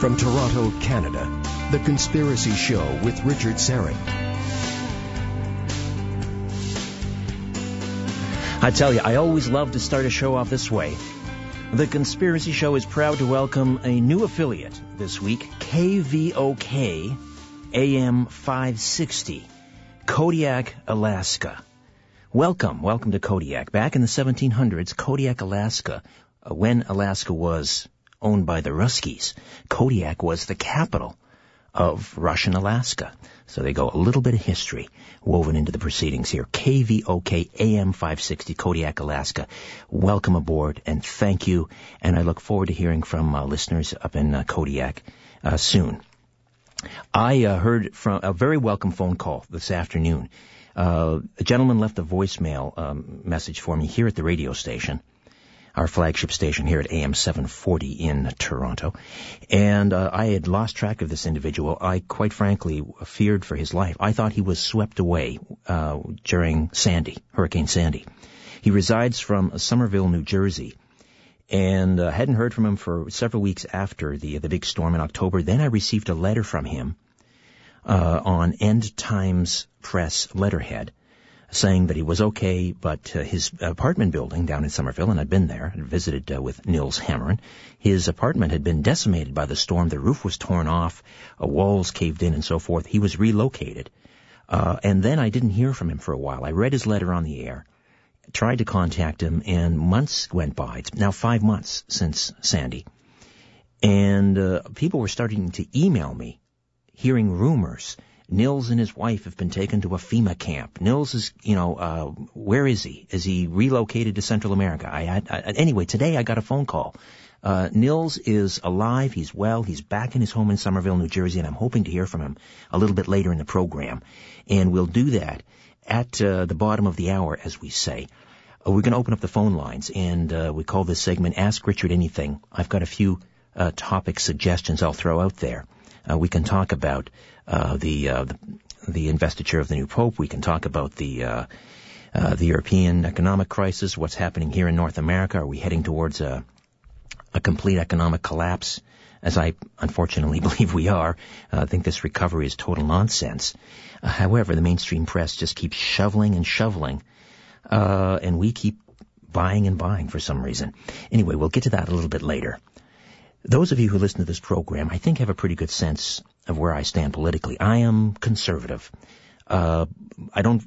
From Toronto, Canada, The Conspiracy Show with Richard Syrett. I tell you, I always love to start a show off this way. The Conspiracy Show is proud to welcome a new affiliate this week, KVOK AM 560, Kodiak, Alaska. Welcome, welcome to Kodiak. Back in the 1700s, Kodiak, Alaska, uh, when Alaska was owned by the Ruskies, Kodiak was the capital of Russian Alaska. So they go a little bit of history woven into the proceedings here. KVOK AM 560 Kodiak, Alaska. Welcome aboard and thank you. And I look forward to hearing from uh, listeners up in uh, Kodiak uh, soon. I uh, heard from a very welcome phone call this afternoon uh, a gentleman left a voicemail um, message for me here at the radio station, our flagship station here at AM 740 in Toronto. And uh, I had lost track of this individual. I quite frankly feared for his life. I thought he was swept away uh, during Sandy, Hurricane Sandy. He resides from Somerville, New Jersey and uh, hadn't heard from him for several weeks after the the big storm in October. Then I received a letter from him uh, on End Times Press letterhead saying that he was okay, but uh, his apartment building down in Somerville, and I'd been there and visited uh, with Nils Hammerin, his apartment had been decimated by the storm. The roof was torn off, uh, walls caved in, and so forth. He was relocated. Uh, and then I didn't hear from him for a while. I read his letter on the air, tried to contact him, and months went by. It's now five months since Sandy. And uh, people were starting to email me hearing rumors. Nils and his wife have been taken to a FEMA camp. Nils is, you know, uh, where is he? Is he relocated to Central America? I, I, anyway, today I got a phone call. Uh, Nils is alive. He's well. He's back in his home in Somerville, New Jersey, and I'm hoping to hear from him a little bit later in the program. And we'll do that at uh, the bottom of the hour, as we say. Uh, we're going to open up the phone lines, and uh, we call this segment "Ask Richard Anything." I've got a few uh, topic suggestions I'll throw out there. Uh, we can talk about uh, the, uh, the, the investiture of the new pope. We can talk about the uh, uh, the European economic crisis. What's happening here in North America? Are we heading towards a a complete economic collapse? As I unfortunately believe we are, I think this recovery is total nonsense. however, the mainstream press just keeps shoveling and shoveling, and we keep buying and buying for some reason. Anyway, we'll get to that a little bit later. Those of you who listen to this program, I think, have a pretty good sense of where I stand politically. I am conservative. Uh, I don't,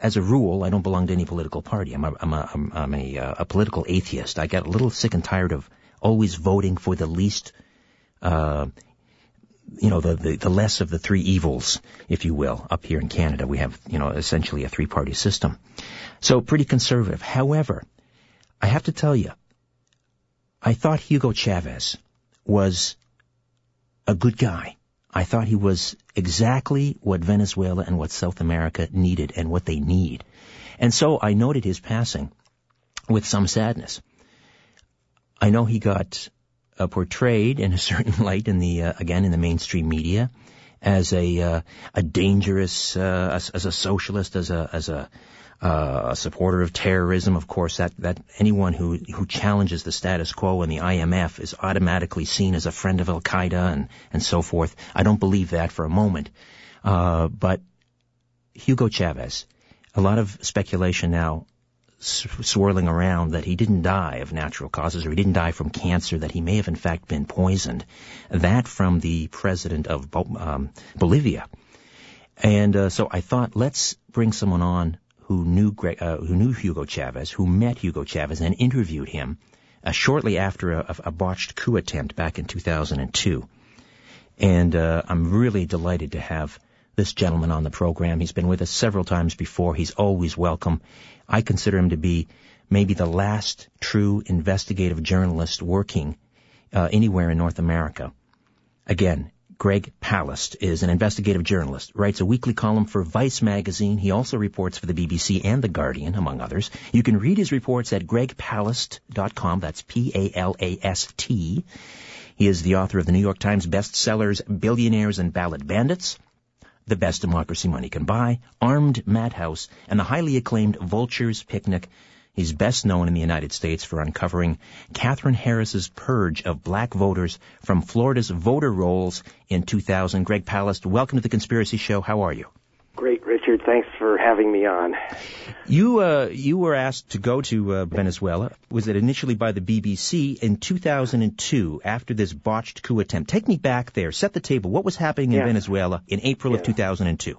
as a rule, I don't belong to any political party. I'm a, I'm a, I'm, I'm a, uh, a political atheist. I get a little sick and tired of always voting for the least, uh, you know, the, the, the less of the three evils, if you will. Up here in Canada, we have, you know, essentially a three-party system. So pretty conservative. However, I have to tell you, I thought Hugo Chavez was a good guy. I thought he was exactly what Venezuela and what South America needed and what they need. And so I noted his passing with some sadness. I know he got uh, portrayed in a certain light in the, uh, again, in the mainstream media as a, uh, a dangerous, uh, as, as, a socialist, as a, as a, uh, a supporter of terrorism. Of course, that, that anyone who, who challenges the status quo and the IMF is automatically seen as a friend of Al Qaeda and, and so forth. I don't believe that for a moment. Uh, but Hugo Chavez, a lot of speculation now swirling around that he didn't die of natural causes or he didn't die from cancer, that he may have in fact been poisoned. That from the president of um, Bolivia. And uh, so I thought, let's bring someone on who knew uh, who knew Hugo Chavez, who met Hugo Chavez and interviewed him uh, shortly after a, a, botched coup attempt back in 2002. And uh, I'm really delighted to have this gentleman on the program. He's been with us several times before. He's always welcome. I consider him to be maybe the last true investigative journalist working uh, anywhere in North America. Again, Greg Palast is an investigative journalist, writes a weekly column for Vice magazine. He also reports for the BBC and The Guardian, among others. You can read his reports at gregpalast.com. That's P-A-L-A-S-T. He is the author of the New York Times bestsellers Billionaires and Ballot Bandits, The Best Democracy Money Can Buy, Armed Madhouse, and the highly acclaimed Vulture's Picnic. He's best known in the United States for uncovering Katherine Harris's purge of black voters from Florida's voter rolls in 2000. Greg Palast, welcome to the Conspiracy Show. How are you? Great, Richard. Thanks for having me on. You uh, you were asked to go to uh, Venezuela. Was it initially by the BBC in 2002 after this botched coup attempt? Take me back there. Set the table. What was happening in yeah. Venezuela in April yeah. of 2002?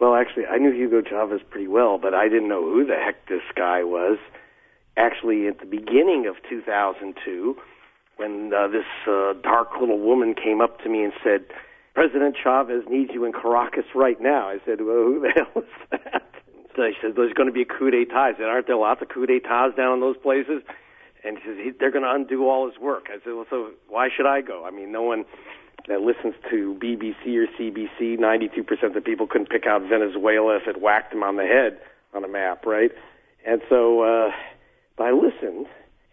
Well, actually, I knew Hugo Chavez pretty well, but I didn't know who the heck this guy was. Actually, at the beginning of 2002, when uh, this uh, dark little woman came up to me and said, President Chavez needs you in Caracas right now. I said, well, who the hell is that? So she said, there's going to be a coup d'etat. I said, aren't there lots of coup d'etats down in those places? And she says, they're going to undo all his work. I said, well, so why should I go? I mean, no one that listens to BBC or CBC, 92% of the people couldn't pick out Venezuela if it whacked them on the head on a map, right? And so, uh, but I listened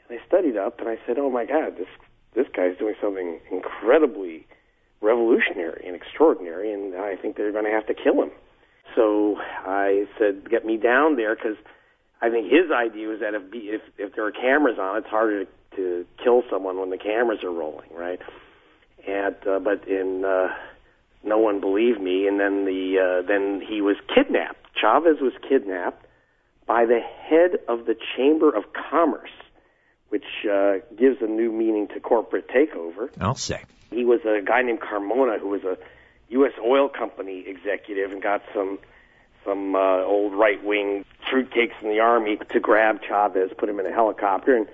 and I studied up and I said, oh my God, this, this guy's doing something incredibly revolutionary and extraordinary and I think they're going to have to kill him. So I said, get me down there because I think his idea was that if, if, if there are cameras on, it's harder to, to kill someone when the cameras are rolling, right? and uh, but in uh, no one believed me, and then the uh, then he was kidnapped. Chavez was kidnapped by the head of the Chamber of Commerce, which uh, gives a new meaning to corporate takeover. I'll say he was a guy named Carmona who was a U.S. oil company executive and got some some uh, old right wing fruitcakes in the army to grab Chavez, put him in a helicopter, and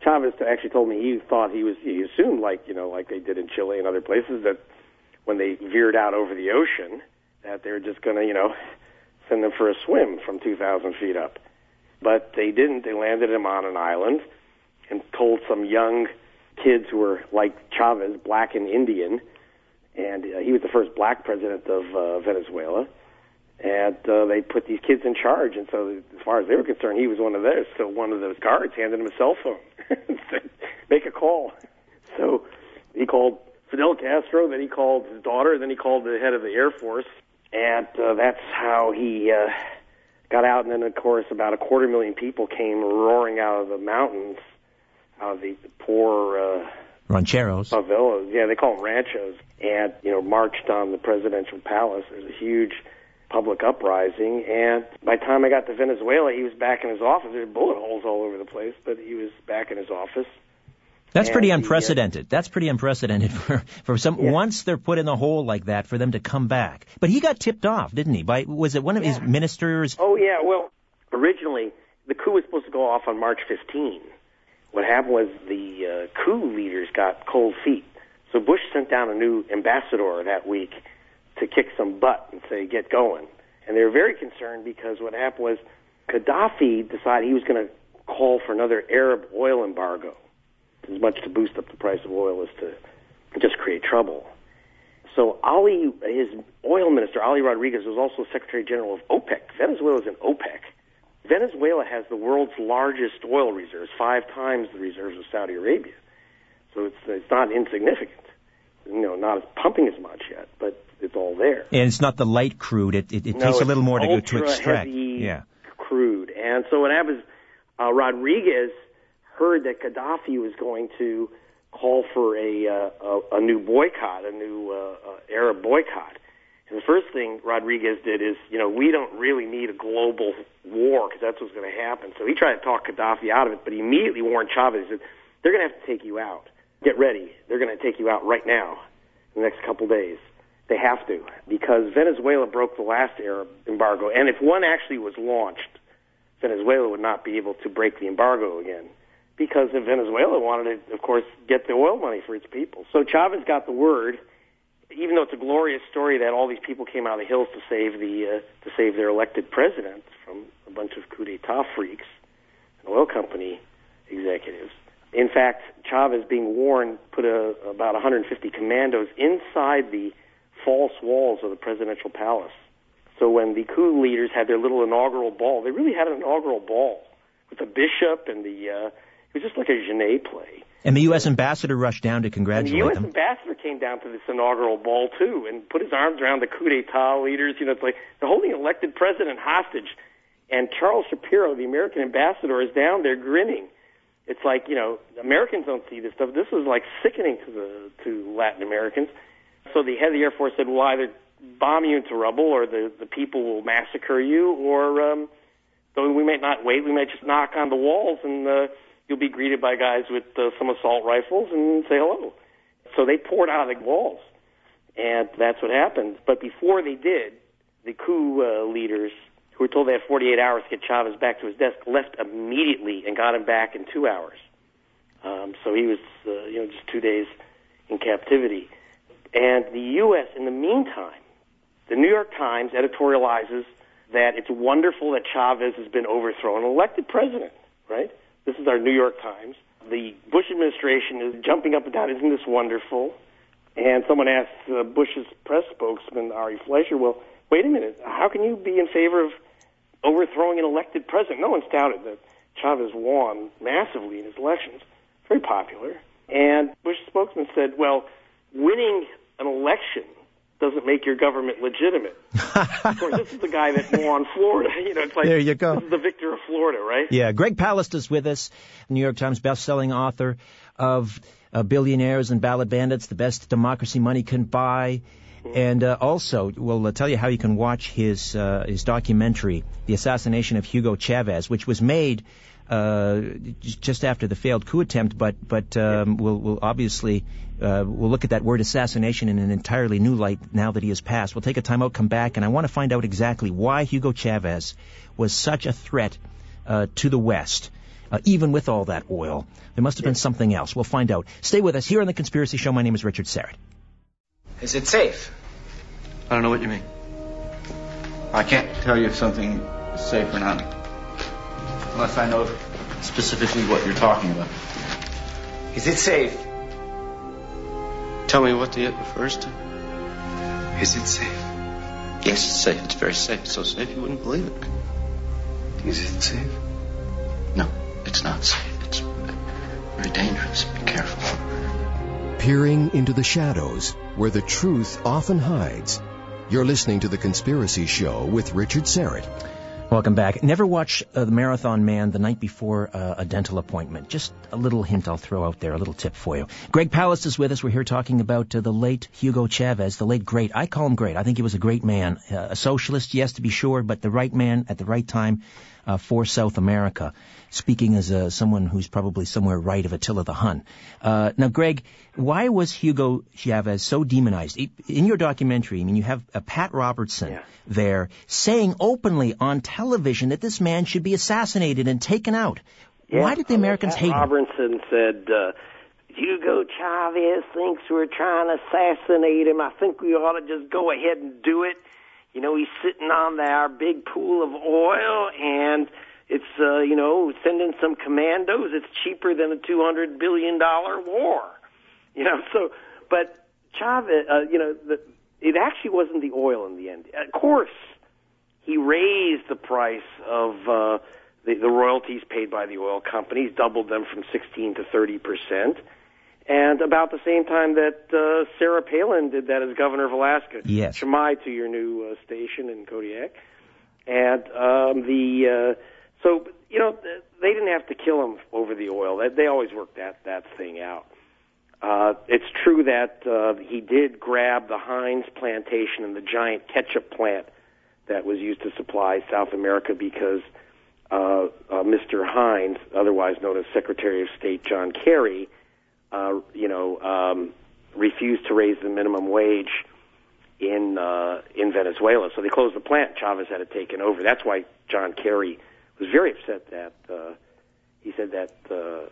Chavez actually told me he thought he was he assumed like you know like they did in Chile and other places that when they veered out over the ocean that they were just going to you know send them for a swim from 2,000 feet up, but they didn't. They landed him on an island and told some young kids who were like Chavez, black and Indian, and uh, he was the first black president of uh, Venezuela and uh, they put these kids in charge. And so, as far as they were concerned, he was one of theirs. So one of those guards handed him a cell phone and said, "Make a call." So he called Fidel Castro, then he called his daughter, then he called the head of the Air Force, and uh, that's how he uh, got out. And then, of course, about a quarter million people came roaring out of the mountains, out of the poor. Uh, Rancheros. Favelas, yeah, they call them ranchos, and you know, marched on the presidential palace. There's a huge public uprising. And by the time I got to Venezuela, he was back in his office. There were bullet holes all over the place, but he was back in his office. That's pretty unprecedented. That's pretty unprecedented for for some. Yeah. Once they're put in the hole like that, for them to come back. But he got tipped off, didn't he? By was it one of yeah. his ministers? Oh yeah. Well, originally the coup was supposed to go off on March 15. What happened was the uh, coup leaders got cold feet. So Bush sent down a new ambassador that week to kick some butt and say, get going. And they were very concerned because what happened was Gaddafi decided he was going to call for another Arab oil embargo, as much to boost up the price of oil as to just create trouble. So Ali, his oil minister, Ali Rodriguez, was also Secretary General of OPEC. Venezuela is in OPEC. Venezuela has the world's largest oil reserves, five times the reserves of Saudi Arabia. So it's, it's not insignificant. You know, not pumping as much yet, but it's all there. And it's not the light crude. It it, it no, takes a little more to go to extract. Heavy yeah, crude. And so what happens? Uh, Rodriguez heard that Gaddafi was going to call for a uh, a, a new boycott, a new uh, uh, Arab boycott. And the first thing Rodriguez did is, you know, we don't really need a global war because that's what's going to happen. So he tried to talk Gaddafi out of it, but he immediately warned Chavez that they're going to have to take you out. Get ready. They're going to take you out right now, in the next couple days. They have to because Venezuela broke the last Arab embargo, and if one actually was launched, Venezuela would not be able to break the embargo again because if Venezuela wanted to, of course, get the oil money for its people. So Chavez got the word, even though it's a glorious story that all these people came out of the hills to save the uh, to save their elected president from a bunch of coup d'état freaks and oil company executives. In fact, Chavez, being warned, put a, about 150 commandos inside the false walls of the presidential palace. So when the coup leaders had their little inaugural ball, they really had an inaugural ball with the bishop and the. Uh, it was just like a Genet play. And the U.S. ambassador rushed down to congratulate them. the U.S. them. ambassador came down to this inaugural ball too, and put his arms around the coup d'état leaders. You know, it's like they're holding elected president hostage, and Charles Shapiro, the American ambassador, is down there grinning. It's like you know Americans don't see this stuff. This was like sickening to the to Latin Americans. So the head of the Air Force said, "We'll either bomb you into rubble, or the the people will massacre you, or um, though we might not wait, we might just knock on the walls and uh, you'll be greeted by guys with uh, some assault rifles and say hello." So they poured out of the walls, and that's what happened. But before they did, the coup uh, leaders who were told they had 48 hours to get Chavez back to his desk, left immediately and got him back in two hours. Um, so he was, uh, you know, just two days in captivity. And the U.S. in the meantime, the New York Times editorializes that it's wonderful that Chavez has been overthrown, and elected president, right? This is our New York Times. The Bush administration is jumping up and down. Isn't this wonderful? And someone asked uh, Bush's press spokesman, Ari Fleischer, well, wait a minute, how can you be in favor of overthrowing an elected president? No one's doubted that Chavez won massively in his elections, very popular. And Bush spokesman said, well, winning an election doesn't make your government legitimate. of course, this is the guy that won Florida. You know, it's like there you go. This is the victor of Florida, right? Yeah, Greg Palast is with us, New York Times best-selling author of uh, Billionaires and Ballot Bandits: The Best Democracy Money Can Buy. And uh, also, we'll uh, tell you how you can watch his uh, his documentary, "The Assassination of Hugo Chavez," which was made just after the failed coup attempt. But but um, we'll, we'll obviously uh, we'll look at that word assassination in an entirely new light now that he has passed. We'll take a time out, come back, and I want to find out exactly why Hugo Chavez was such a threat uh, to the West. Uh, even with all that oil, there must have been something else. We'll find out. Stay with us here on the Conspiracy Show. My name is Richard Syrett. Is it safe? I don't know what you mean. I can't tell you if something is safe or not. Unless I know specifically what you're talking about. Is it safe? Tell me what the it refers to. Is it safe? Yes, it's safe. It's very safe. So safe you wouldn't believe it. Is it safe? No, it's not safe. It's very dangerous. Be careful. Peering into the shadows where the truth often hides. You're listening to The Conspiracy Show with Richard Syrett. Welcome back. Never watch uh, the Marathon Man the night before uh, a dental appointment. Just a little hint I'll throw out there, a little tip for you. Greg Palast is with us. We're here talking about uh, the late Hugo Chavez, the late great. I call him great. I think he was a great man. Uh, a socialist, yes, to be sure, but the right man at the right time uh, for South America. Speaking as uh, someone who's probably somewhere right of Attila the Hun. Uh, now, Greg, why was Hugo Chavez so demonized? In your documentary, I mean, you have uh, Pat Robertson Yeah. there saying openly on television that this man should be assassinated and taken out. Why did the Americans Pat hate him? Robertson said, uh, Hugo Chavez thinks we're trying to assassinate him. I think we ought to just go ahead and do it. You know, he's sitting on our big pool of oil, and it's, uh, you know, sending some commandos. It's cheaper than a $200 billion war. You know, so, but Chavez, uh, you know, the, it actually wasn't the oil in the end. Of course, he raised the price of uh, the, the royalties paid by the oil companies, doubled them from 16 to 30 percent, and about the same time that uh, Sarah Palin did that as governor of Alaska. Yes. Shemai to your new uh, station in Kodiak, and um, the uh, so you know they didn't have to kill him over the oil. They, they always worked that that thing out. Uh, it's true that uh, he did grab the Heinz plantation and the giant ketchup plant that was used to supply South America because uh, uh, Mr. Heinz, otherwise known as Secretary of State John Kerry, uh, you know, um, refused to raise the minimum wage in uh, in Venezuela. So they closed the plant. Chavez had it taken over. That's why John Kerry was very upset that uh, he said that uh,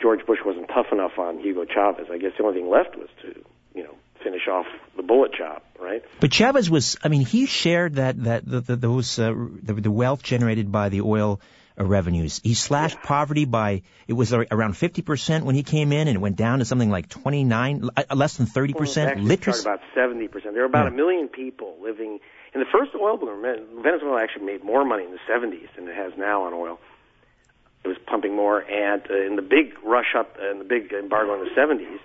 George Bush wasn't tough enough on Hugo Chavez. I guess the only thing left was to you know finish off the bullet job, right? But Chavez was, I mean, he shared that, that, the, the, those, uh, the, the wealth generated by the oil uh, revenues. He slashed poverty by, it was around 50% when he came in and it went down to something like 29, uh, less than 30%. Well, Literacy. about seventy percent. There were about Yeah. a million people living in the first oil boom. Venezuela actually made more money in the seventies than it has now on oil. It was pumping more, and uh, in the big rush up and the big embargo in the seventies,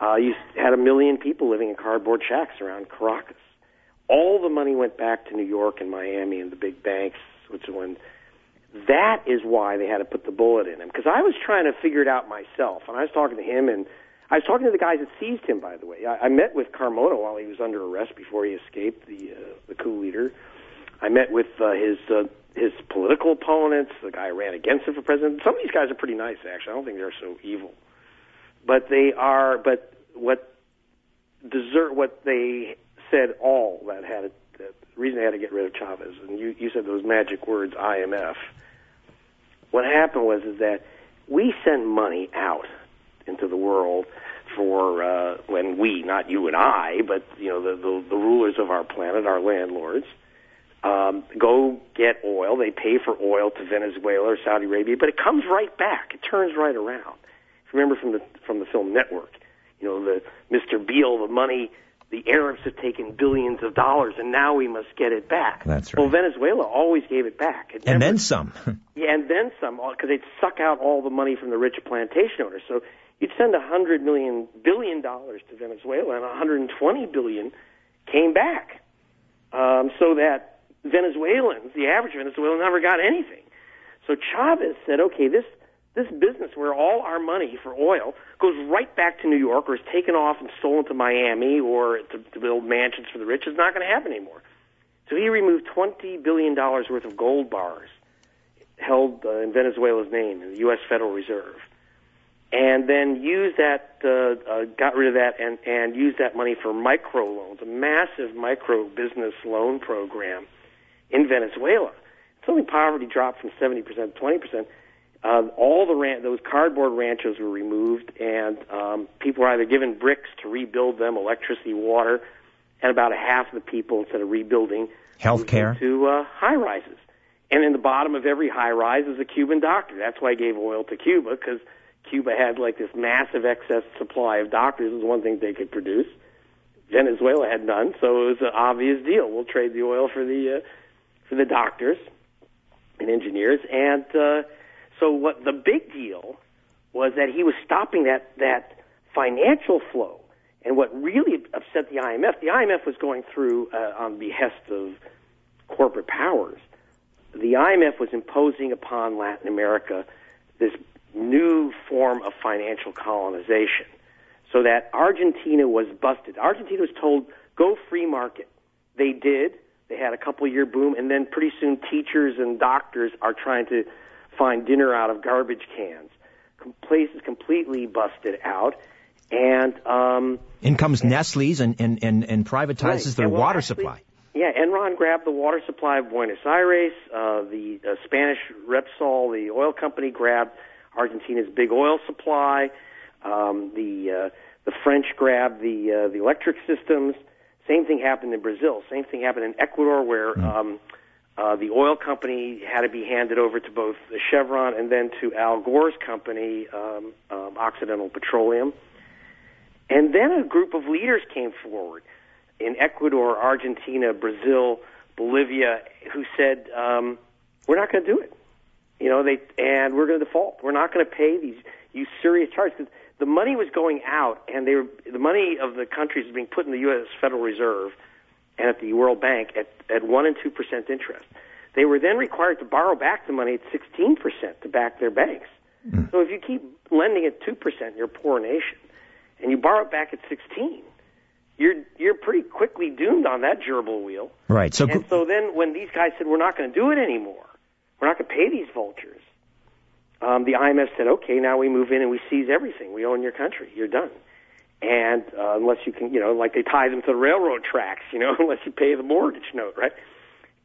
uh, you had a million people living in cardboard shacks around Caracas. All the money went back to New York and Miami and the big banks, which is when that is why they had to put the bullet in him. Because I was trying to figure it out myself, and I was talking to him, and I was talking to the guys that seized him. By the way, I, I met with Carmona while he was under arrest before he escaped the uh, the coup leader. I met with uh, his uh, his political opponents, the guy who ran against him for president. Some of these guys are pretty nice, actually. I don't think they're so evil, but they are. But what desert what they said all that had the reason they had to get rid of Chavez, and you you said those magic words IMF what happened was is that we sent money out into the world for uh, when we, not you and I, but you know the, the the rulers of our planet, our landlords, um, go get oil. They pay for oil to Venezuela or Saudi Arabia, but it comes right back. It turns right around. If you remember from the from the film Network, you know the Mr. Beale, the money the Arabs have taken billions of dollars, and now we must get it back. That's right. Well, Venezuela always gave it back, it and never- then some. yeah, and then some, because they'd suck out all the money from the rich plantation owners. So you'd send a hundred million billion dollars to Venezuela, and 120 billion came back, um, so that Venezuelans, the average Venezuelan, never got anything. So Chavez said, okay, this this business where all our money for oil goes right back to New York or is taken off and stolen to Miami or to, to build mansions for the rich is not going to happen anymore. So he removed $20 billion worth of gold bars held uh, in Venezuela's name in the U.S. Federal Reserve. And then used that, uh, uh, got rid of that, and, and used that money for micro loans, a massive micro business loan program in Venezuela. Suddenly poverty dropped from 70% to 20%. Uh, all the ran- those cardboard ranchos were removed, and um, people were either given bricks to rebuild them, electricity, water, and about a half of the people, instead of rebuilding, Health care. moved to uh, high rises. And in the bottom of every high rise is a Cuban doctor. That's why I gave oil to Cuba because Cuba had like this massive excess supply of doctors. It was one thing they could produce. Venezuela had none, so it was an obvious deal. We'll trade the oil for the uh, for the doctors and engineers. And uh, so, what the big deal was that he was stopping that that financial flow. And what really upset the IMF, the IMF was going through uh, on behest of corporate powers. The IMF was imposing upon Latin America this new form of financial colonization, so that Argentina was busted. Argentina was told go free market. They did. They had a couple year boom, and then pretty soon teachers and doctors are trying to find dinner out of garbage cans. Com- Places completely busted out, and um, In comes Nestle's and, and, and, and privatizes Right. their And well, water actually- supply. Yeah, Enron grabbed the water supply of Buenos Aires. Uh, the uh, Spanish Repsol, the oil company, grabbed Argentina's big oil supply. Um, the uh, the French grabbed the uh, the electric systems. Same thing happened in Brazil. Same thing happened in Ecuador, where um, uh, the oil company had to be handed over to both Chevron and then to Al Gore's company, um, um, Occidental Petroleum. And then a group of leaders came forward in Ecuador, Argentina, Brazil, Bolivia, who said, um, "We're not going to do it." You know, they and we're going to default. We're not going to pay these usurious charges because the money was going out, and they were the money of the countries was being put in the U.S. Federal Reserve and at the World Bank at at one and two percent interest. They were then required to borrow back the money at sixteen percent to back their banks. So if you keep lending at two percent, you're a poor nation, and you borrow it back at sixteen, you're you're pretty quickly doomed on that gerbil wheel. Right. So, And so then when these guys said, we're not going to do it anymore, we're not going to pay these vultures, um, the IMF said, okay, now we move in and we seize everything. We own your country. You're done. And uh, unless you can, you know, like they tie them to the railroad tracks, you know, unless you pay the mortgage note, right?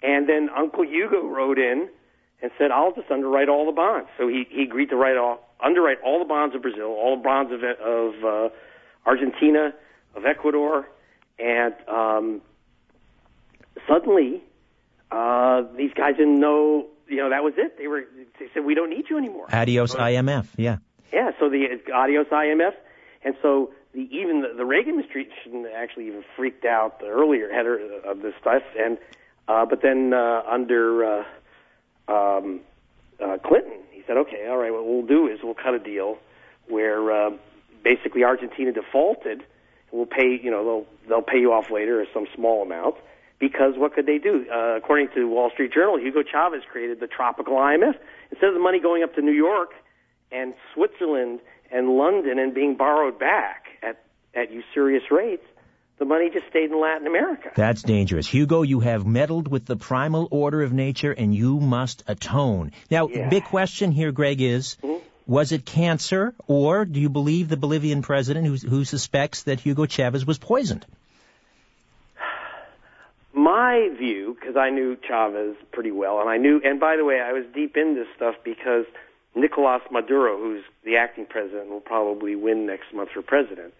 And then Uncle Hugo wrote in and said, I'll just underwrite all the bonds. So he, he agreed to write all, underwrite all the bonds of Brazil, all the bonds of, of uh, Argentina, of Ecuador, and um, suddenly uh, these guys didn't know, you know, that was it. They were, they said, we don't need you anymore. adios IMF. Yeah. Yeah, so the adios IMF, and so the even the, the Reagan administration actually even freaked out the earlier header of this stuff, and uh, but then uh, under uh, um, uh, Clinton, he said, okay, all right, what we'll do is we'll cut a deal where uh, basically Argentina defaulted, and we'll pay, you know, they'll they'll pay you off later or some small amount, because what could they do? Uh, according to Wall Street Journal, Hugo Chavez created the tropical IMF. Instead of the money going up to New York and Switzerland and London and being borrowed back at, usurious rates, the money just stayed in Latin America. That's dangerous. Hugo, you have meddled with the primal order of nature and you must atone. Now, Yeah. big question here, Greg, is Mhm. was it cancer or do you believe the Bolivian president who, who suspects that Hugo Chavez was poisoned? my view, because I knew Chavez pretty well, and I knew, and by the way, I was deep in this stuff because Nicolas Maduro, who's the acting president, will probably win next month for president,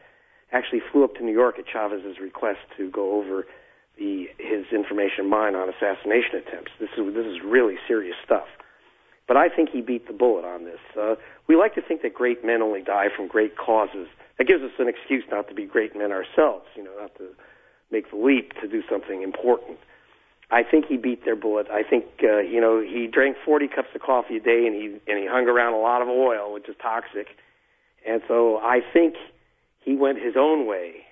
actually flew up to New York at Chavez's request to go over the his information mine on assassination attempts. This is this is really serious stuff. But I think he beat the bullet on this. Uh, we like to think that great men only die from great causes. That gives us an excuse not to be great men ourselves, you know, not to make the leap to do something important. I think he beat their bullet. I think uh, you know he drank 40 cups of coffee a day, and he and he hung around a lot of oil, which is toxic. And so I think he went his own way,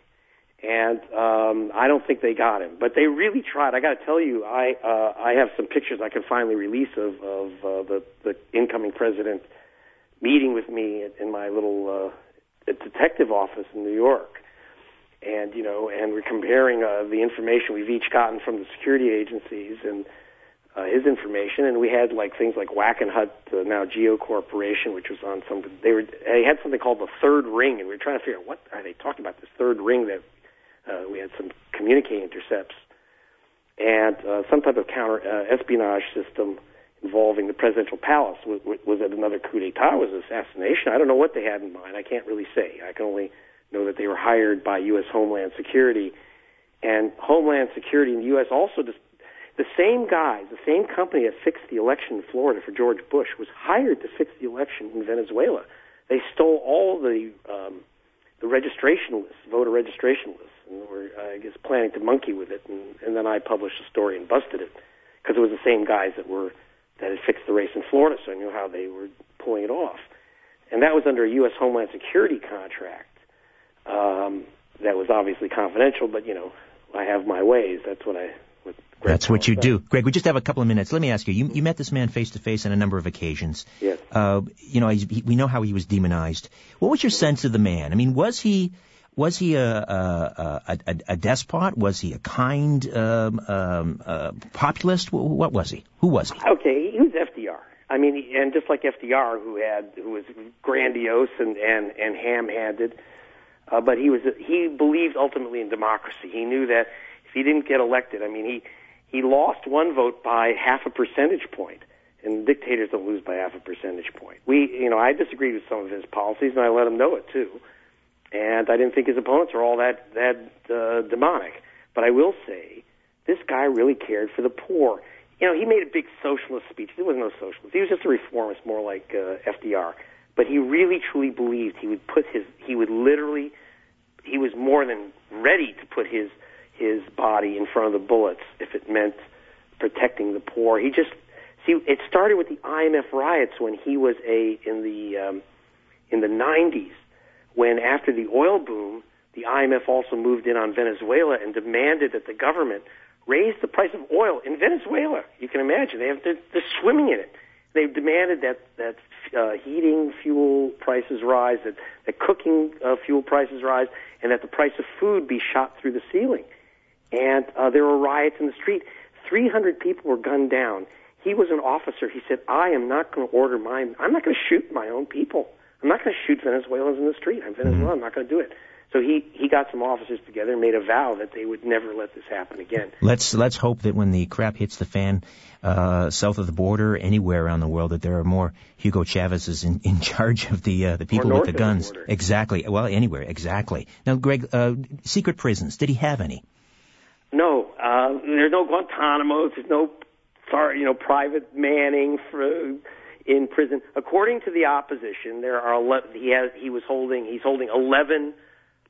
and um, I don't think they got him. But they really tried. I got to tell you, I uh, I have some pictures I can finally release of of uh, the the incoming president meeting with me in my little uh, detective office in New York and you know, and we're comparing uh, the information we've each gotten from the security agencies and uh, his information, and we had like things like Wackenhut, uh, now Geo Corporation, which was on some. They were they had something called the third ring, and we were trying to figure out what are they talking about this third ring that uh, we had some communique intercepts and uh, some type of counter uh, espionage system involving the presidential palace. Was, was it another coup d'état? Was it assassination? I don't know what they had in mind. I can't really say. I can only know that they were hired by U.S. Homeland Security, and Homeland Security in the U.S. also just the same guys, the same company that fixed the election in Florida for George Bush was hired to fix the election in Venezuela. They stole all the um, the registration lists, voter registration lists, and were, I guess, planning to monkey with it. And, and then I published a story and busted it because it was the same guys that were that had fixed the race in Florida, so I knew how they were pulling it off. And that was under a U.S. Homeland Security contract um, that was obviously confidential, but you know, I have my ways. That's what I. That's what you do. Greg, we just have a couple of minutes. Let me ask you, you, you met this man face to face on a number of occasions. Yes. Uh, you know, he's, he, we know how he was demonized. What was your sense of the man? I mean, was he, was he a, a, a, a, despot? Was he a kind, um, um, uh, populist? Wh- What was he? Who was he? Okay, he was FDR. I mean, and just like FDR, who had who was grandiose and and and ham-handed, uh, but he was he believed ultimately in democracy. He knew that if he didn't get elected, I mean, he he lost one vote by half a percentage point, and dictators don't lose by half a percentage point. We, you know, I disagreed with some of his policies, and I let him know it too. And I didn't think his opponents were all that that uh, demonic. But I will say, this guy really cared for the poor. You know, he made a big socialist speech. He wasn't no socialist. He was just a reformist, more like uh, FDR. But he really, truly believed he would put his, he would literally, he was more than ready to put his his body in front of the bullets if it meant protecting the poor. He just see it started with the IMF riots when he was a in the um, in the 90s when after the oil boom the IMF also moved in on Venezuela and demanded that the government raise the price of oil in Venezuela. You can imagine they have they're, they're swimming in it. They demanded that that uh, heating fuel prices rise, that that cooking uh, fuel prices rise, and that the price of food be shot through the ceiling. And uh, there were riots in the street. 300 people were gunned down. He was an officer. He said, "I am not going to order my. I'm not going to shoot my own people. I'm not going to shoot Venezuelans in the street. I'm Venezuela. I'm not going to do it." So he he got some officers together and made a vow that they would never let this happen again. Let's let's hope that when the crap hits the fan uh, south of the border, anywhere around the world, that there are more Hugo Chavez's in, in charge of the uh, the people with the of the guns. exactly. Well, anywhere. Exactly. Now, Greg, uh, secret prisons. Did he have any? No, uh, there's no Guantanamo. There's no, sorry, you know, private manning for in prison. According to the opposition, there are 11, he has he was holding he's holding 11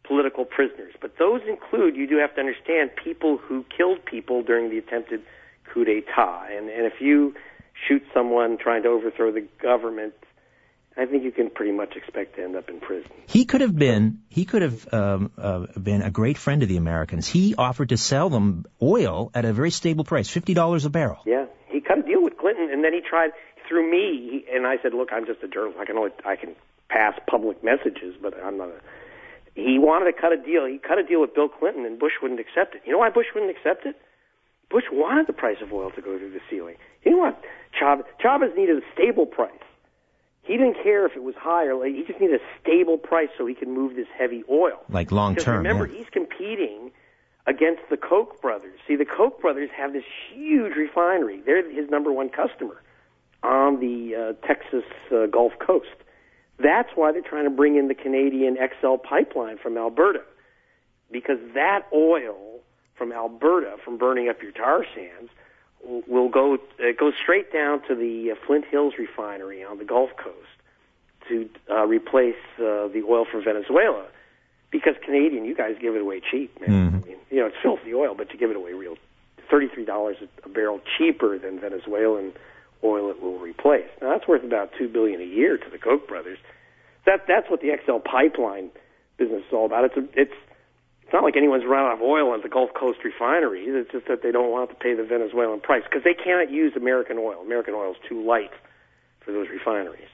political prisoners, but those include you do have to understand people who killed people during the attempted coup d'état, and and if you shoot someone trying to overthrow the government. I think you can pretty much expect to end up in prison. He could have been he could have um, uh, been a great friend of the Americans. He offered to sell them oil at a very stable price, fifty dollars a barrel. Yeah, he cut a deal with Clinton, and then he tried through me. He, and I said, "Look, I'm just a journalist. I can only I can pass public messages, but I'm not a." He wanted to cut a deal. He cut a deal with Bill Clinton, and Bush wouldn't accept it. You know why Bush wouldn't accept it? Bush wanted the price of oil to go through the ceiling. He didn't want Chavez. Chavez needed a stable price. He didn't care if it was high or low. He just needed a stable price so he could move this heavy oil. Like long term. remember, yeah. he's competing against the Koch brothers. See, the Koch brothers have this huge refinery. They're his number one customer on the uh, Texas uh, Gulf Coast. That's why they're trying to bring in the Canadian XL pipeline from Alberta, because that oil from Alberta, from burning up your tar sands, will- go it goes straight down to the uh, Flint Hills refinery on the Gulf Coast to uh, replace uh, the oil from Venezuela. Because Canadian, you guys give it away cheap, man. Mhm. I mean, you know, it's filthy oil, but you give it away real thirty-three dollars a barrel cheaper than Venezuelan oil it will replace. Now that's worth about two billion a year to the Koch brothers. That that's what the XL pipeline business is all about. It's a, it's it's not like anyone's run out of oil at the Gulf Coast refineries. It's just that they don't want to pay the Venezuelan price because they cannot use American oil. American oil is too light for those refineries.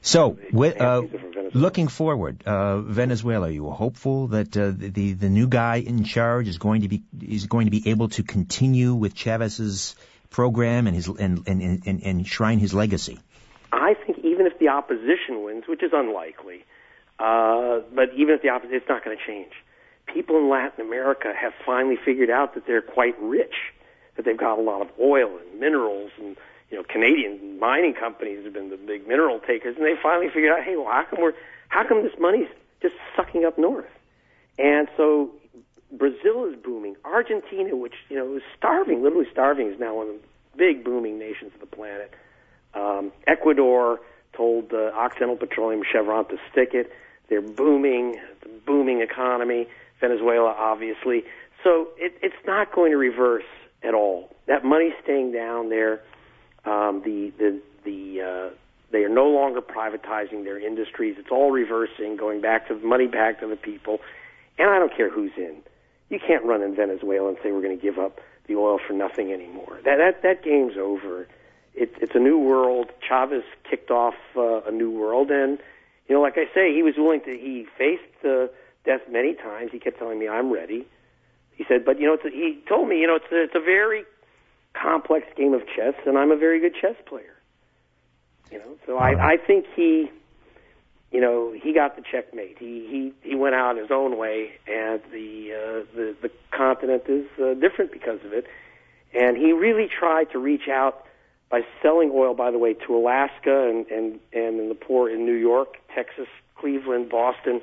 So, wi- can't uh, use it from Venezuela. looking forward, uh, Venezuela, are you hopeful that uh, the the new guy in charge is going to be is going to be able to continue with Chavez's program and his and and and, and enshrine his legacy? I think even if the opposition wins, which is unlikely, uh, but even if the opposition, it's not going to change. People in Latin America have finally figured out that they're quite rich, that they've got a lot of oil and minerals, and you know, Canadian mining companies have been the big mineral takers, and they finally figured out, hey, well, how come we're, how come this money's just sucking up north? And so Brazil is booming. Argentina, which you know is starving, literally starving, is now one of the big booming nations of the planet. Um, Ecuador told uh, Occidental Petroleum Chevron to stick it. They're booming, booming economy. Venezuela, obviously. So it, it's not going to reverse at all. That money's staying down there. Um, the the the uh, they are no longer privatizing their industries. It's all reversing, going back to the money back to the people. And I don't care who's in. You can't run in Venezuela and say we're going to give up the oil for nothing anymore. That that that game's over. It, it's a new world. Chavez kicked off uh, a new world, and you know, like I say, he was willing to. He faced uh, death many times. He kept telling me, "I'm ready." He said, "But you know, it's a, he told me, you know, it's a, it's a very complex game of chess, and I'm a very good chess player." You know, so I I think he, you know, he got the checkmate. He he he went out his own way, and the uh, the the continent is uh, different because of it. And he really tried to reach out by selling oil, by the way, to Alaska and and and in the poor in New York, Texas, Cleveland, Boston,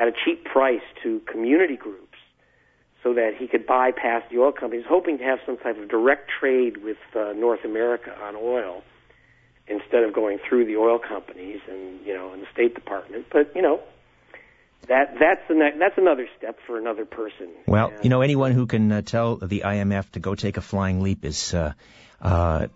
at a cheap price to community groups, so that he could bypass the oil companies, hoping to have some type of direct trade with uh, North America on oil instead of going through the oil companies and you know and the State Department. But you know. That that's the ne- that's another step for another person. Well, And- you know, anyone who can uh, tell the IMF to go take a flying leap is uh, uh,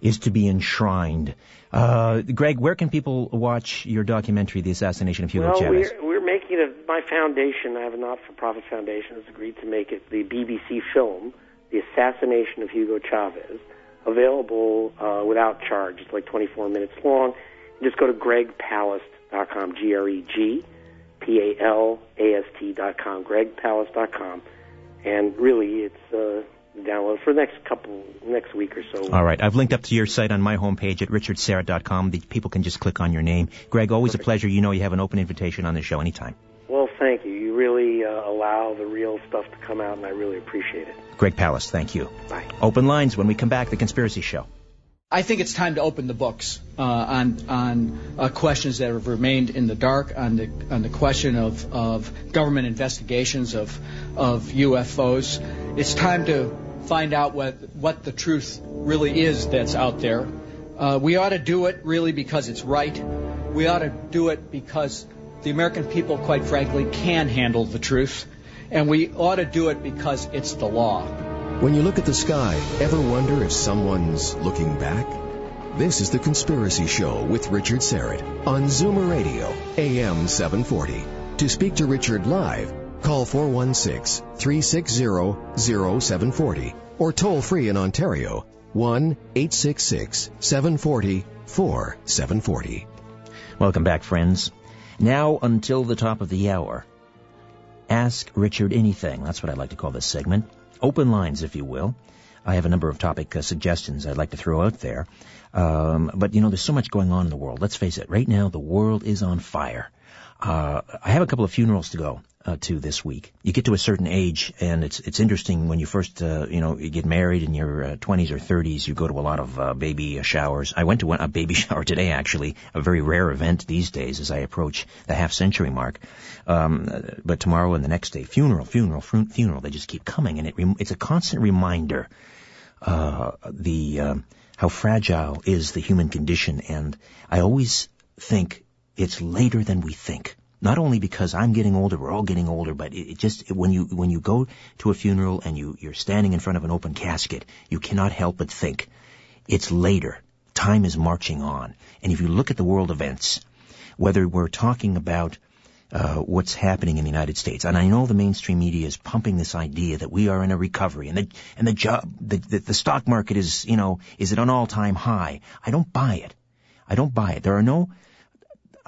is to be enshrined. Uh, Greg, where can people watch your documentary, The Assassination of Hugo well, Chavez? we're we're making it. My foundation, I have a not-for-profit foundation, has agreed to make it the BBC film, The Assassination of Hugo Chavez, available uh, without charge. It's like 24 minutes long. Just go to gregpalast.com, G-R-E-G, P-A-L-A-S-T.com, gregpalast.com, and really it's uh, download for the next couple, next week or so. All right. I've linked up to your site on my homepage at richardsyrett.com. The people can just click on your name. Greg, always a pleasure. You know you have an open invitation on the show anytime. Well, thank you. You really uh, allow the real stuff to come out, and I really appreciate it. Greg Palast, thank you. Bye. Open lines when we come back, The Conspiracy Show. I think it's time to open the books uh, on on uh, questions that have remained in the dark on the on the question of, of government investigations of of UFOs. It's time to find out what what the truth really is that's out there. Uh, we ought to do it really because it's right. We ought to do it because the American people, quite frankly, can handle the truth, and we ought to do it because it's the law. When you look at the sky, ever wonder if someone's looking back? This is The Conspiracy Show with Richard Syrett on Zoomer Radio, AM 740. To speak to Richard live, call 416-360-0740 or toll free in Ontario, 1-866-740-4740. Welcome back, friends. Now until the top of the hour. Ask Richard anything. That's what I like to call this segment. Open lines, if you will. I have a number of topic uh, suggestions I'd like to throw out there. Um, but you know, there's so much going on in the world. Let's face it. Right now, the world is on fire. Uh, I have a couple of funerals to go uh, to this week. You get to a certain age, and it's it's interesting when you first uh, you know you get married in your uh, 20s or 30s. You go to a lot of uh, baby showers. I went to one, a baby shower today, actually, a very rare event these days as I approach the half century mark. Um, but tomorrow and the next day, funeral, funeral, funeral. They just keep coming, and it it's a constant reminder. Uh, the um, how fragile is the human condition. And I always think it's later than we think. Not only because I'm getting older, we're all getting older, but it, it just, when you, when you go to a funeral and you, you're standing in front of an open casket, you cannot help but think, it's later. Time is marching on. And if you look at the world events, whether we're talking about uh, what's happening in the United States. And I know the mainstream media is pumping this idea that we are in a recovery and the and the job the, the, the stock market is you know is at an all time high. I don't buy it. I don't buy it. There are no.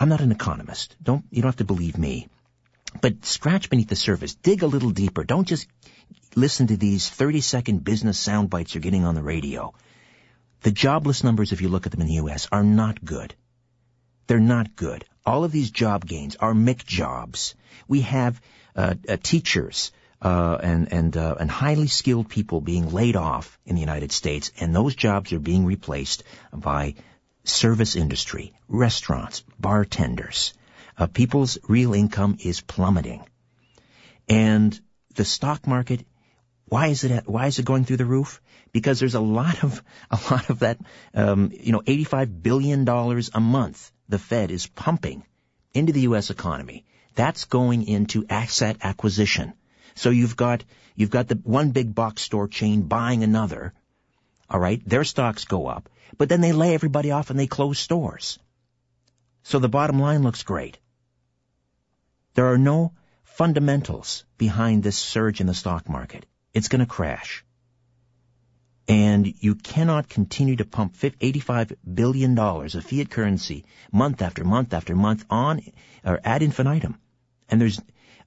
I'm not an economist. Don't you don't have to believe me. But scratch beneath the surface. Dig a little deeper. Don't just listen to these 30 second business sound bites you're getting on the radio. The jobless numbers, if you look at them in the U.S., are not good. They're not good. All of these job gains are McJobs. We have uh, uh, teachers uh, and and uh, and highly skilled people being laid off in the United States, and those jobs are being replaced by service industry, restaurants, bartenders. Uh, people's real income is plummeting, and the stock market. Why is it? Why is it going through the roof? Because there's a lot of a lot of that, um, you know, eighty-five billion dollars a month the Fed is pumping into the U.S. economy, that's going into asset acquisition. So you've got, you've got the one big box store chain buying another. All right. Their stocks go up, but then they lay everybody off and they close stores. So the bottom line looks great. There are no fundamentals behind this surge in the stock market. It's going to crash. And you cannot continue to pump $85 billion of fiat currency month after month after month on or ad infinitum. And there's,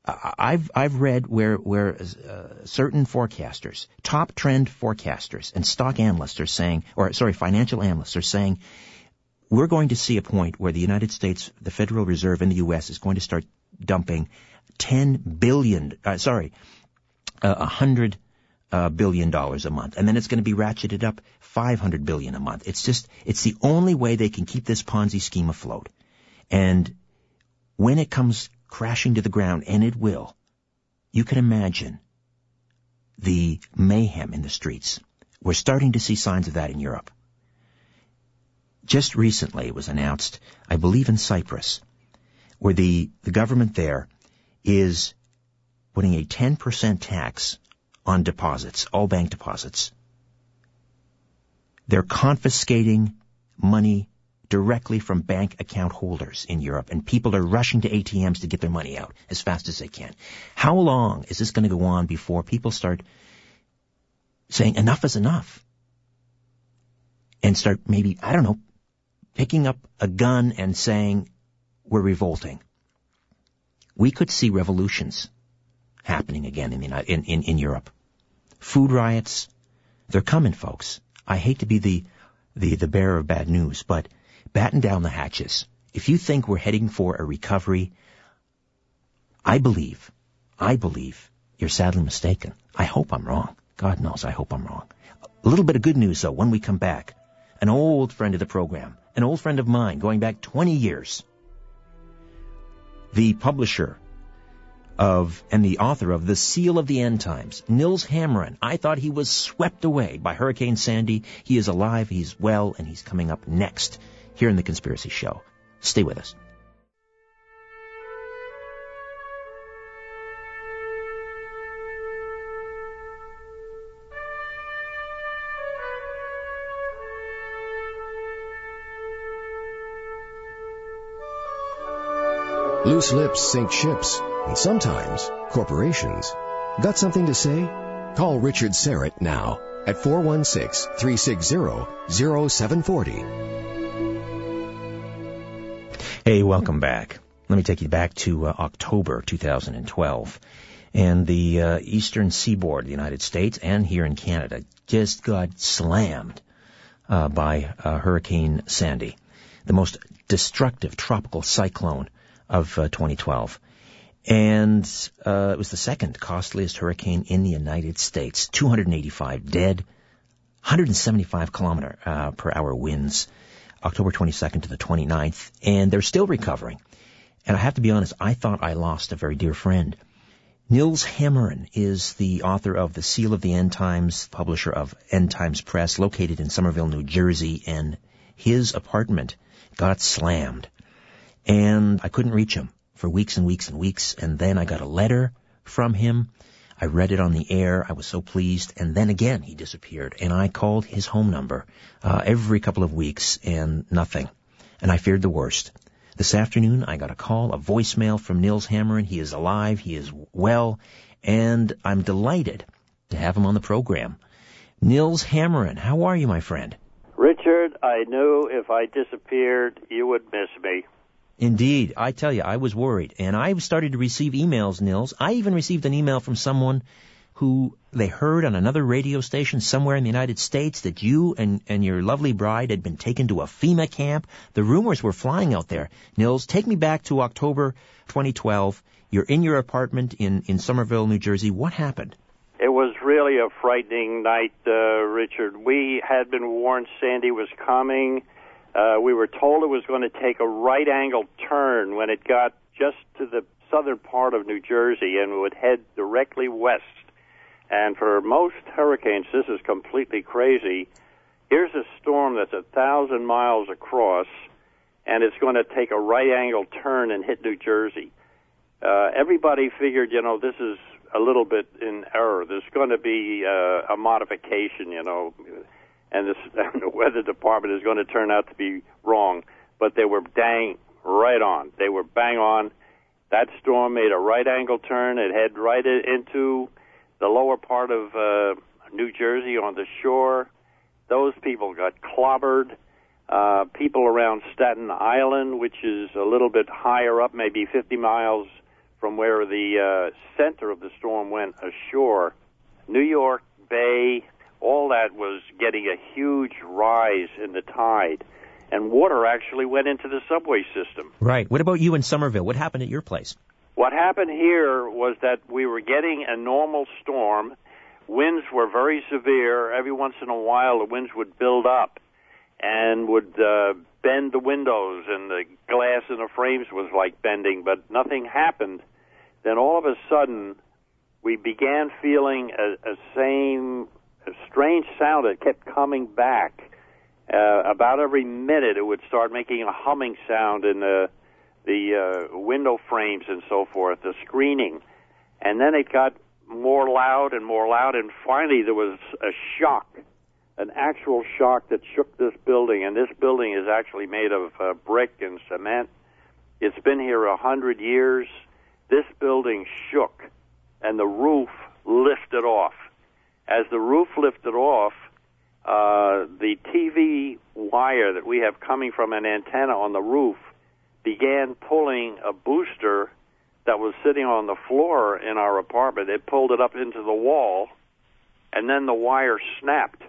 I've, I've read where, where uh, certain forecasters, top trend forecasters and stock analysts are saying, or sorry, financial analysts are saying, we're going to see a point where the United States, the Federal Reserve in the U.S. is going to start dumping 10 billion, uh, sorry, uh, 100 uh, billion dollars a month, and then it's going to be ratcheted up 500 billion a month. It's just, it's the only way they can keep this Ponzi scheme afloat. And when it comes crashing to the ground, and it will, you can imagine the mayhem in the streets. We're starting to see signs of that in Europe. Just recently it was announced, I believe in Cyprus, where the, the government there is putting a 10% tax on deposits, all bank deposits. They're confiscating money directly from bank account holders in Europe, and people are rushing to ATMs to get their money out as fast as they can. How long is this going to go on before people start saying enough is enough? And start maybe, I don't know, picking up a gun and saying we're revolting. We could see revolutions happening again in, the, in, in, in Europe. Food riots, they're coming, folks. I hate to be the, the, the bearer of bad news, but batten down the hatches. If you think we're heading for a recovery, I believe, I believe you're sadly mistaken. I hope I'm wrong. God knows I hope I'm wrong. A little bit of good news though when we come back. An old friend of the program, an old friend of mine going back 20 years. The publisher of and the author of The Seal of the End Times, Nils Hammerin. I thought he was swept away by Hurricane Sandy. He is alive, he's well, and he's coming up next here in The Conspiracy Show. Stay with us. Loose lips sink ships, and sometimes corporations. Got something to say? Call Richard Syrett now at 416 360 0740. Hey, welcome back. Let me take you back to uh, October 2012. And the uh, eastern seaboard of the United States and here in Canada just got slammed uh, by uh, Hurricane Sandy, the most destructive tropical cyclone of uh, 2012. And uh, it was the second costliest hurricane in the United States. 285 dead, 175 kilometer per hour winds, October 22nd to the 29th, and they're still recovering. And I have to be honest, I thought I lost a very dear friend. Nils Hameren is the author of The Seal of the End Times, publisher of End Times Press, located in Somerville, New Jersey, and his apartment got slammed. And I couldn't reach him for weeks and weeks and weeks, and then I got a letter from him. I read it on the air. I was so pleased. And then again, he disappeared. And I called his home number uh, every couple of weeks, and nothing. And I feared the worst. This afternoon, I got a call, a voicemail from Nils Hammerin. He is alive, he is well, and I'm delighted to have him on the program. Nils Hammerin, how are you, my friend? Richard, I knew if I disappeared, you would miss me. Indeed, I tell you, I was worried, and I started to receive emails, Nils. I even received an email from someone who they heard on another radio station somewhere in the United States that you and, and your lovely bride had been taken to a FEMA camp. The rumors were flying out there. Nils, take me back to October 2012. You're in your apartment in, in Somerville, New Jersey. What happened? It was really a frightening night, uh, Richard. We had been warned Sandy was coming. Uh, we were told it was going to take a right angle turn when it got just to the southern part of New Jersey and would head directly west and for most hurricanes, this is completely crazy. Here's a storm that's a thousand miles across, and it's going to take a right angle turn and hit New Jersey. Uh, everybody figured, you know, this is a little bit in error. There's going to be uh, a modification, you know, and, this, the weather department is going to turn out to be wrong. But they were dang right on. They were bang on. That storm made a right angle turn. It head right into the lower part of uh, New Jersey on the shore. Those people got clobbered. Uh, people around Staten Island, which is a little bit higher up, maybe 50 miles from where the uh, center of the storm went ashore. New York Bay, all that was getting a huge rise in the tide. And water actually went into the subway system. Right. What about you in Somerville? What happened at your place? What happened here was that we were getting a normal storm. Winds were very severe. Every once in a while, the winds would build up and would uh, bend the windows, and the glass in the frames was like bending, but nothing happened. Then all of a sudden, we began feeling a, a same strange sound that kept coming back. Uh, about every minute, it would start making a humming sound in the the uh, window frames and so forth, the screening, and then it got more loud and more loud, and finally there was a shock, an actual shock that shook this building. And this building is actually made of uh, brick and cement. It's been here a hundred years. This building shook, and the roof lifted off. As the roof lifted off, uh, the TV wire that we have coming from an antenna on the roof began pulling a booster that was sitting on the floor in our apartment. It pulled it up into the wall, and then the wire snapped.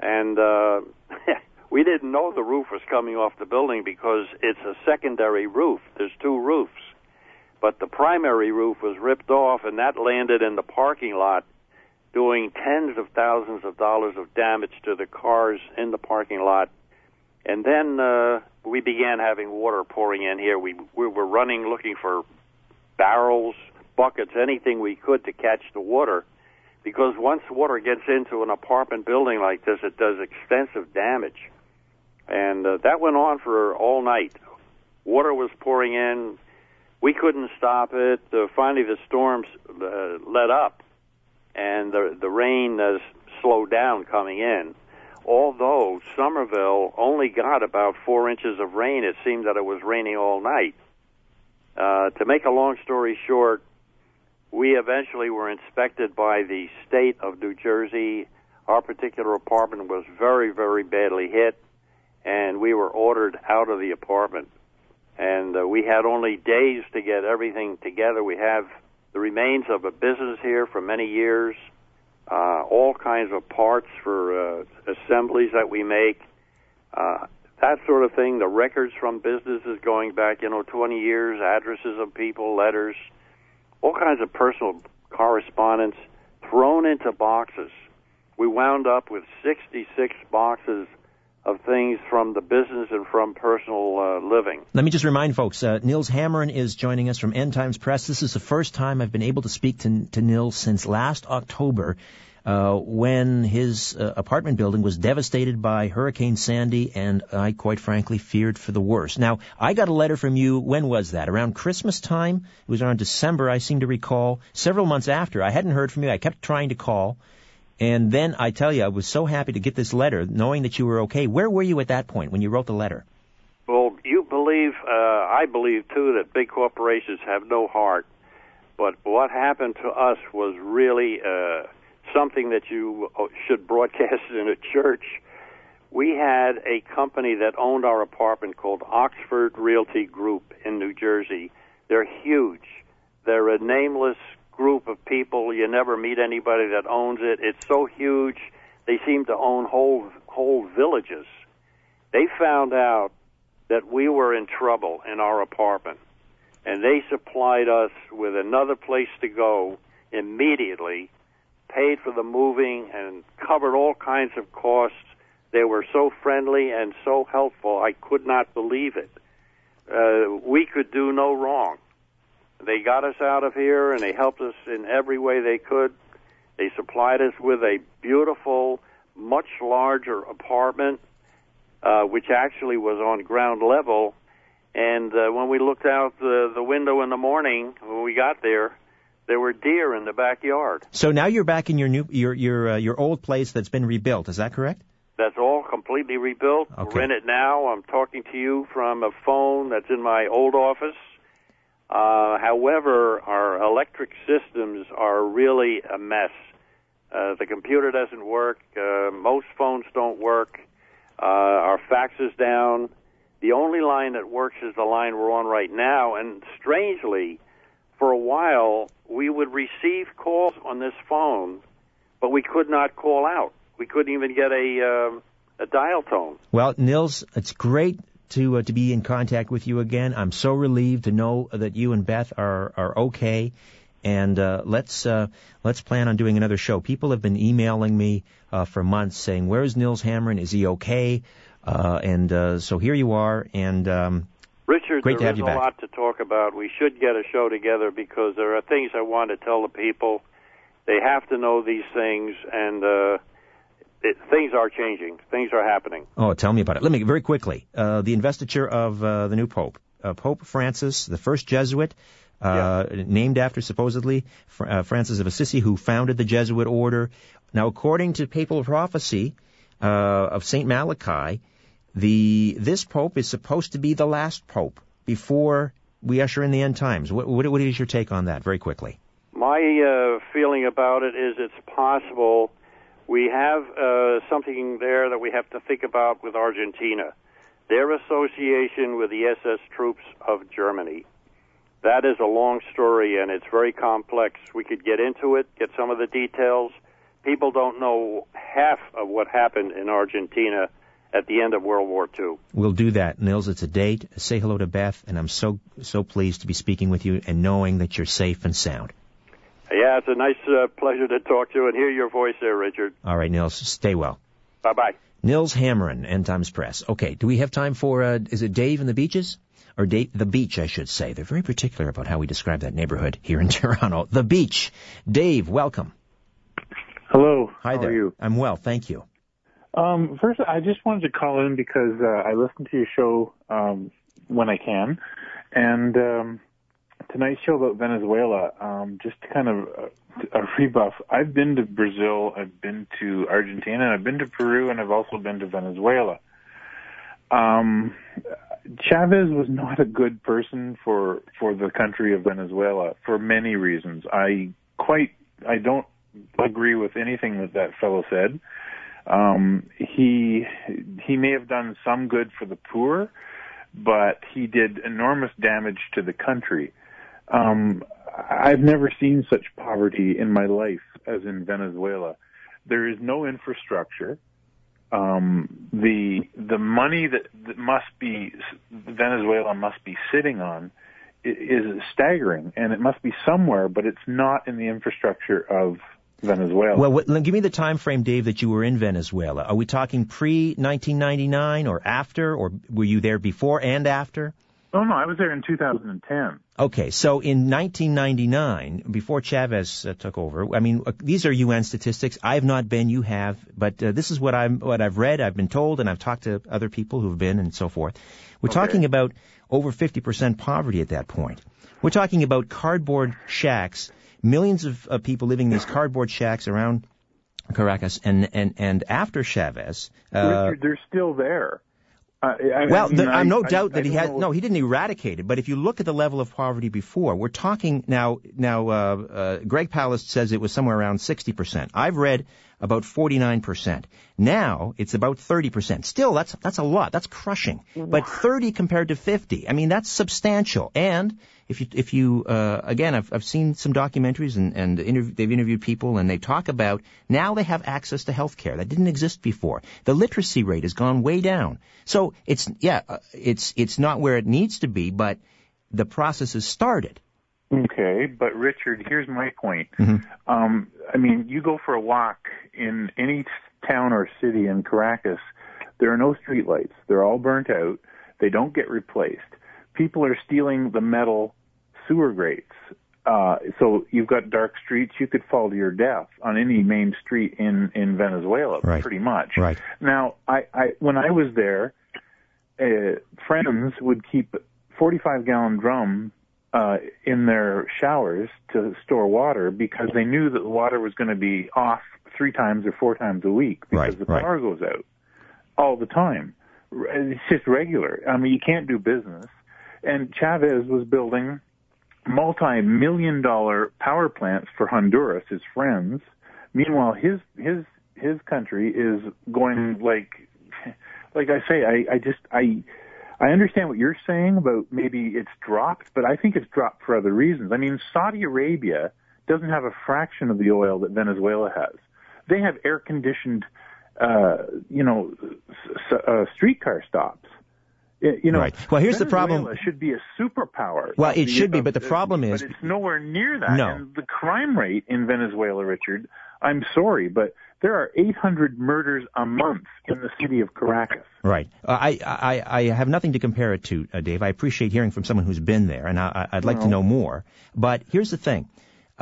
And uh, we didn't know the roof was coming off the building because it's a secondary roof. There's two roofs. But the primary roof was ripped off, and that landed in the parking lot, doing tens of thousands of dollars of damage to the cars in the parking lot. And then uh, we began having water pouring in here. We we were running looking for barrels, buckets, anything we could to catch the water, because once water gets into an apartment building like this, it does extensive damage, and uh, that went on for all night. Water was pouring in. We couldn't stop it. Uh, finally, the storms uh, let up, and the the rain uh, slowed down coming in although Somerville only got about four inches of rain, it seemed that it was raining all night. Uh, to make a long story short, we eventually were inspected by the state of New Jersey. Our particular apartment was very, very badly hit, and we were ordered out of the apartment. And uh, we had only days to get everything together. We have the remains of a business here for many years, uh, all kinds of parts for uh, assemblies that we make, uh, that sort of thing. The records from businesses going back, you know, 20 years, addresses of people, letters, all kinds of personal correspondence thrown into boxes. We wound up with 66 boxes of things from the business and from personal uh, living. Let me just remind folks, uh, Nils Hammerin is joining us from End Times Press. This is the first time I've been able to speak to, to Nils since last October. Uh, when his uh, apartment building was devastated by Hurricane Sandy, and I quite frankly feared for the worst. Now, I got a letter from you. When was that? Around Christmas time? It was around December, I seem to recall. Several months after, I hadn't heard from you. I kept trying to call. And then I tell you, I was so happy to get this letter, knowing that you were okay. Where were you at that point when you wrote the letter? Well, you believe, uh, I believe too, that big corporations have no heart. But what happened to us was really uh, something that you uh, should broadcast in a church. We had a company that owned our apartment called Oxford Realty Group in New Jersey. They're huge. They're a nameless group of people. You never meet anybody that owns it. It's so huge. They seem to own whole whole villages. They found out that we were in trouble in our apartment, and they supplied us with another place to go immediately, paid for the moving, and covered all kinds of costs. They were so friendly and so helpful. I could not believe it. Uh, we could do no wrong. They got us out of here and they helped us in every way they could. They supplied us with a beautiful, much larger apartment, uh, which actually was on ground level. And uh, when we looked out the, the window in the morning, when we got there, there were deer in the backyard. So now you're back in your new your your uh, your old place that's been rebuilt. Is that correct? That's all completely rebuilt. Okay. We're in it now. I'm talking to you from a phone that's in my old office. Uh, however, our electric systems are really a mess. Uh, the computer doesn't work. Uh, most phones don't work. Uh, our fax is down. The only line that works is the line we're on right now. And strangely, for a while, we would receive calls on this phone, but we could not call out. We couldn't even get a um, a dial tone. Well, Nils, it's great to uh, to be in contact with you again. I'm so relieved to know that you and Beth are are okay. And uh, let's uh, let's plan on doing another show. People have been emailing me uh, for months saying, "Where's Nils Hammerin? Is he okay?" Uh, and uh, so here you are. And um, Richard, Great to there have is you a back. lot to talk about. We should get a show together because there are things I want to tell the people. They have to know these things, and uh, it, things are changing. Things are happening. oh, tell me about it. Let me very quickly. Uh, the investiture of uh, the new pope, uh, Pope Francis, the first Jesuit. Uh, Named after supposedly Fr- uh, Francis of Assisi, who founded the Jesuit order. Now, according to papal prophecy uh, of Saint Malachy, the this pope is supposed to be the last pope before we usher in the end times. What, what, what is your take on that? Very quickly. My uh, feeling about it is it's possible. We have uh, something there that we have to think about with Argentina. Their association with the SS troops of Germany. That is a long story and it's very complex. We could get into it, get some of the details. People don't know half of what happened in Argentina at the end of World War II. We'll do that, Nils. It's a date. Say hello to Beth, and I'm so so pleased to be speaking with you and knowing that you're safe and sound. Yeah, it's a nice uh, pleasure to talk to you and hear your voice there, Richard. All right, Nils. Stay well. Bye bye. Nils Hammerin, End Times Press. Okay, do we have time for, uh, is it Dave and the Beaches? Or Dave, the Beach, I should say. They're very particular about how we describe that neighborhood here in Toronto. The Beach. Dave, welcome. Hello. Hi How there. are you? I'm well, thank you. Um, first, I just wanted to call in because uh, I listen to your show um, when I can, and um, tonight's show about Venezuela. Um, just kind of uh, a rebuff. I've been to Brazil, I've been to Argentina, I've been to Peru, and I've also been to Venezuela. Um, Chavez was not a good person for for the country of Venezuela for many reasons. I quite I don't agree with anything that that fellow said. Um, he he may have done some good for the poor, but he did enormous damage to the country. Um, I've never seen such poverty in my life as in Venezuela. There is no infrastructure. Um, the the money that, that must be Venezuela must be sitting on is staggering, and it must be somewhere, but it's not in the infrastructure of Venezuela. Well, what, give me the time frame, Dave, that you were in Venezuela. Are we talking pre 1999 or after, or were you there before and after? Oh no, I was there in 2010. Okay, so in 1999, before Chavez uh, took over, I mean, uh, these are UN statistics. I have not been, you have, but uh, this is what I'm, what I've read, I've been told, and I've talked to other people who've been, and so forth. We're Okay. talking about over 50% poverty at that point. We're talking about cardboard shacks, millions of, of people living in these cardboard shacks around Caracas, and and and after Chavez. Uh, Richard, they're still there. Uh, I, well, I mean, I'm no I- doubt I that he had no, he didn't eradicate it. But if you look at the level of poverty before, we're talking now. Now, uh, uh, Greg Palast says it was somewhere around 60 percent. I've read about 49 percent. Now it's about 30 percent. Still, that's that's a lot. That's crushing. But 30 compared to 50, I mean, that's substantial. And if you if you uh, again, I've I've seen some documentaries and and interv- they've interviewed people and they talk about now they have access to health care that didn't exist before. The literacy rate has gone way down. So it's yeah, uh, it's it's not where it needs to be, but the process has started. Okay, but Richard, here's my point. Mhm. Um, I mean, you go for a walk in any town or city in Caracas, there are no streetlights. They're all burnt out. They don't get replaced. People are stealing the metal sewer grates. Uh, so you've got dark streets. You could fall to your death on any main street in in Venezuela, Right. pretty much. Right. Now, I, I when I was there, uh, friends would keep 45 gallon drum uh, in their showers to store water because they knew that the water was going to be off three times or four times a week because Right, the right. power goes out all the time. It's just regular. I mean, you can't do business. And Chavez was building multi-million dollar power plants for Honduras, his friends. Meanwhile, his his his country is going like like I say, I, I just I I understand what you're saying about maybe it's dropped, but I think it's dropped for other reasons. I mean, Saudi Arabia doesn't have a fraction of the oil that Venezuela has. They have air conditioned, uh, you know, s- uh, streetcar stops. Y- You know, Right. Well, here's the Venezuela problem- Should be a superpower. Well, it the- should be, but the problem is, but it's nowhere near that. No. And the crime rate in Venezuela, Richard. I'm sorry, but there are 800 murders a month in the city of Caracas. Right. Uh, I, I, I have nothing to compare it to, uh, Dave. I appreciate hearing from someone who's been there, and I, I'd like to know more. But here's the thing.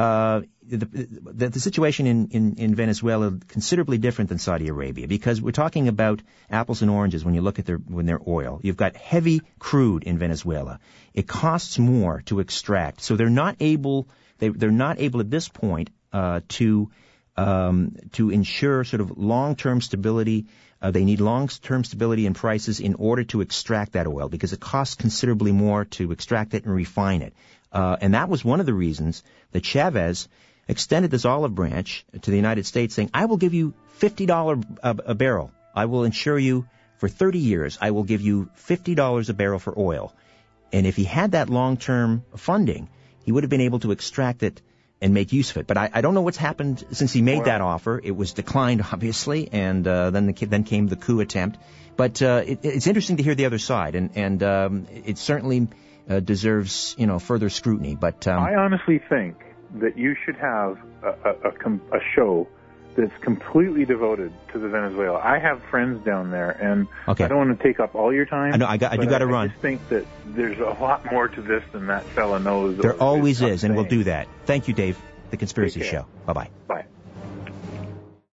Uh, the, the, situation in, in, in Venezuela is considerably different than Saudi Arabia because we're talking about apples and oranges when you look at their when their oil. You've got heavy crude in Venezuela. It costs more to extract, so they're not able they they're not able at this point uh, to um, to ensure sort of long-term stability. Uh, they need long-term stability in prices in order to extract that oil because it costs considerably more to extract it and refine it. Uh, and that was one of the reasons that Chavez extended this olive branch to the United States saying, I will give you $50 a, a barrel. I will insure you for 30 years. I will give you $50 a barrel for oil. And if he had that long-term funding, he would have been able to extract it and make use of it. But I, I don't know what's happened since he made that offer. It was declined, obviously, and uh, then the, then came the coup attempt. But uh, it, it's interesting to hear the other side, and and um, it certainly uh, deserves you know further scrutiny. But um, I honestly think that you should have a, a, a, com- a show that's completely devoted to the Venezuela. I have friends down there, and Okay. I don't want to take up all your time. I know, I got- I do gotta I run. just think that there's a lot more to this than that fella knows. there always is, and we'll do that. Thank you, Dave. The Conspiracy. Show. Bye bye. Bye.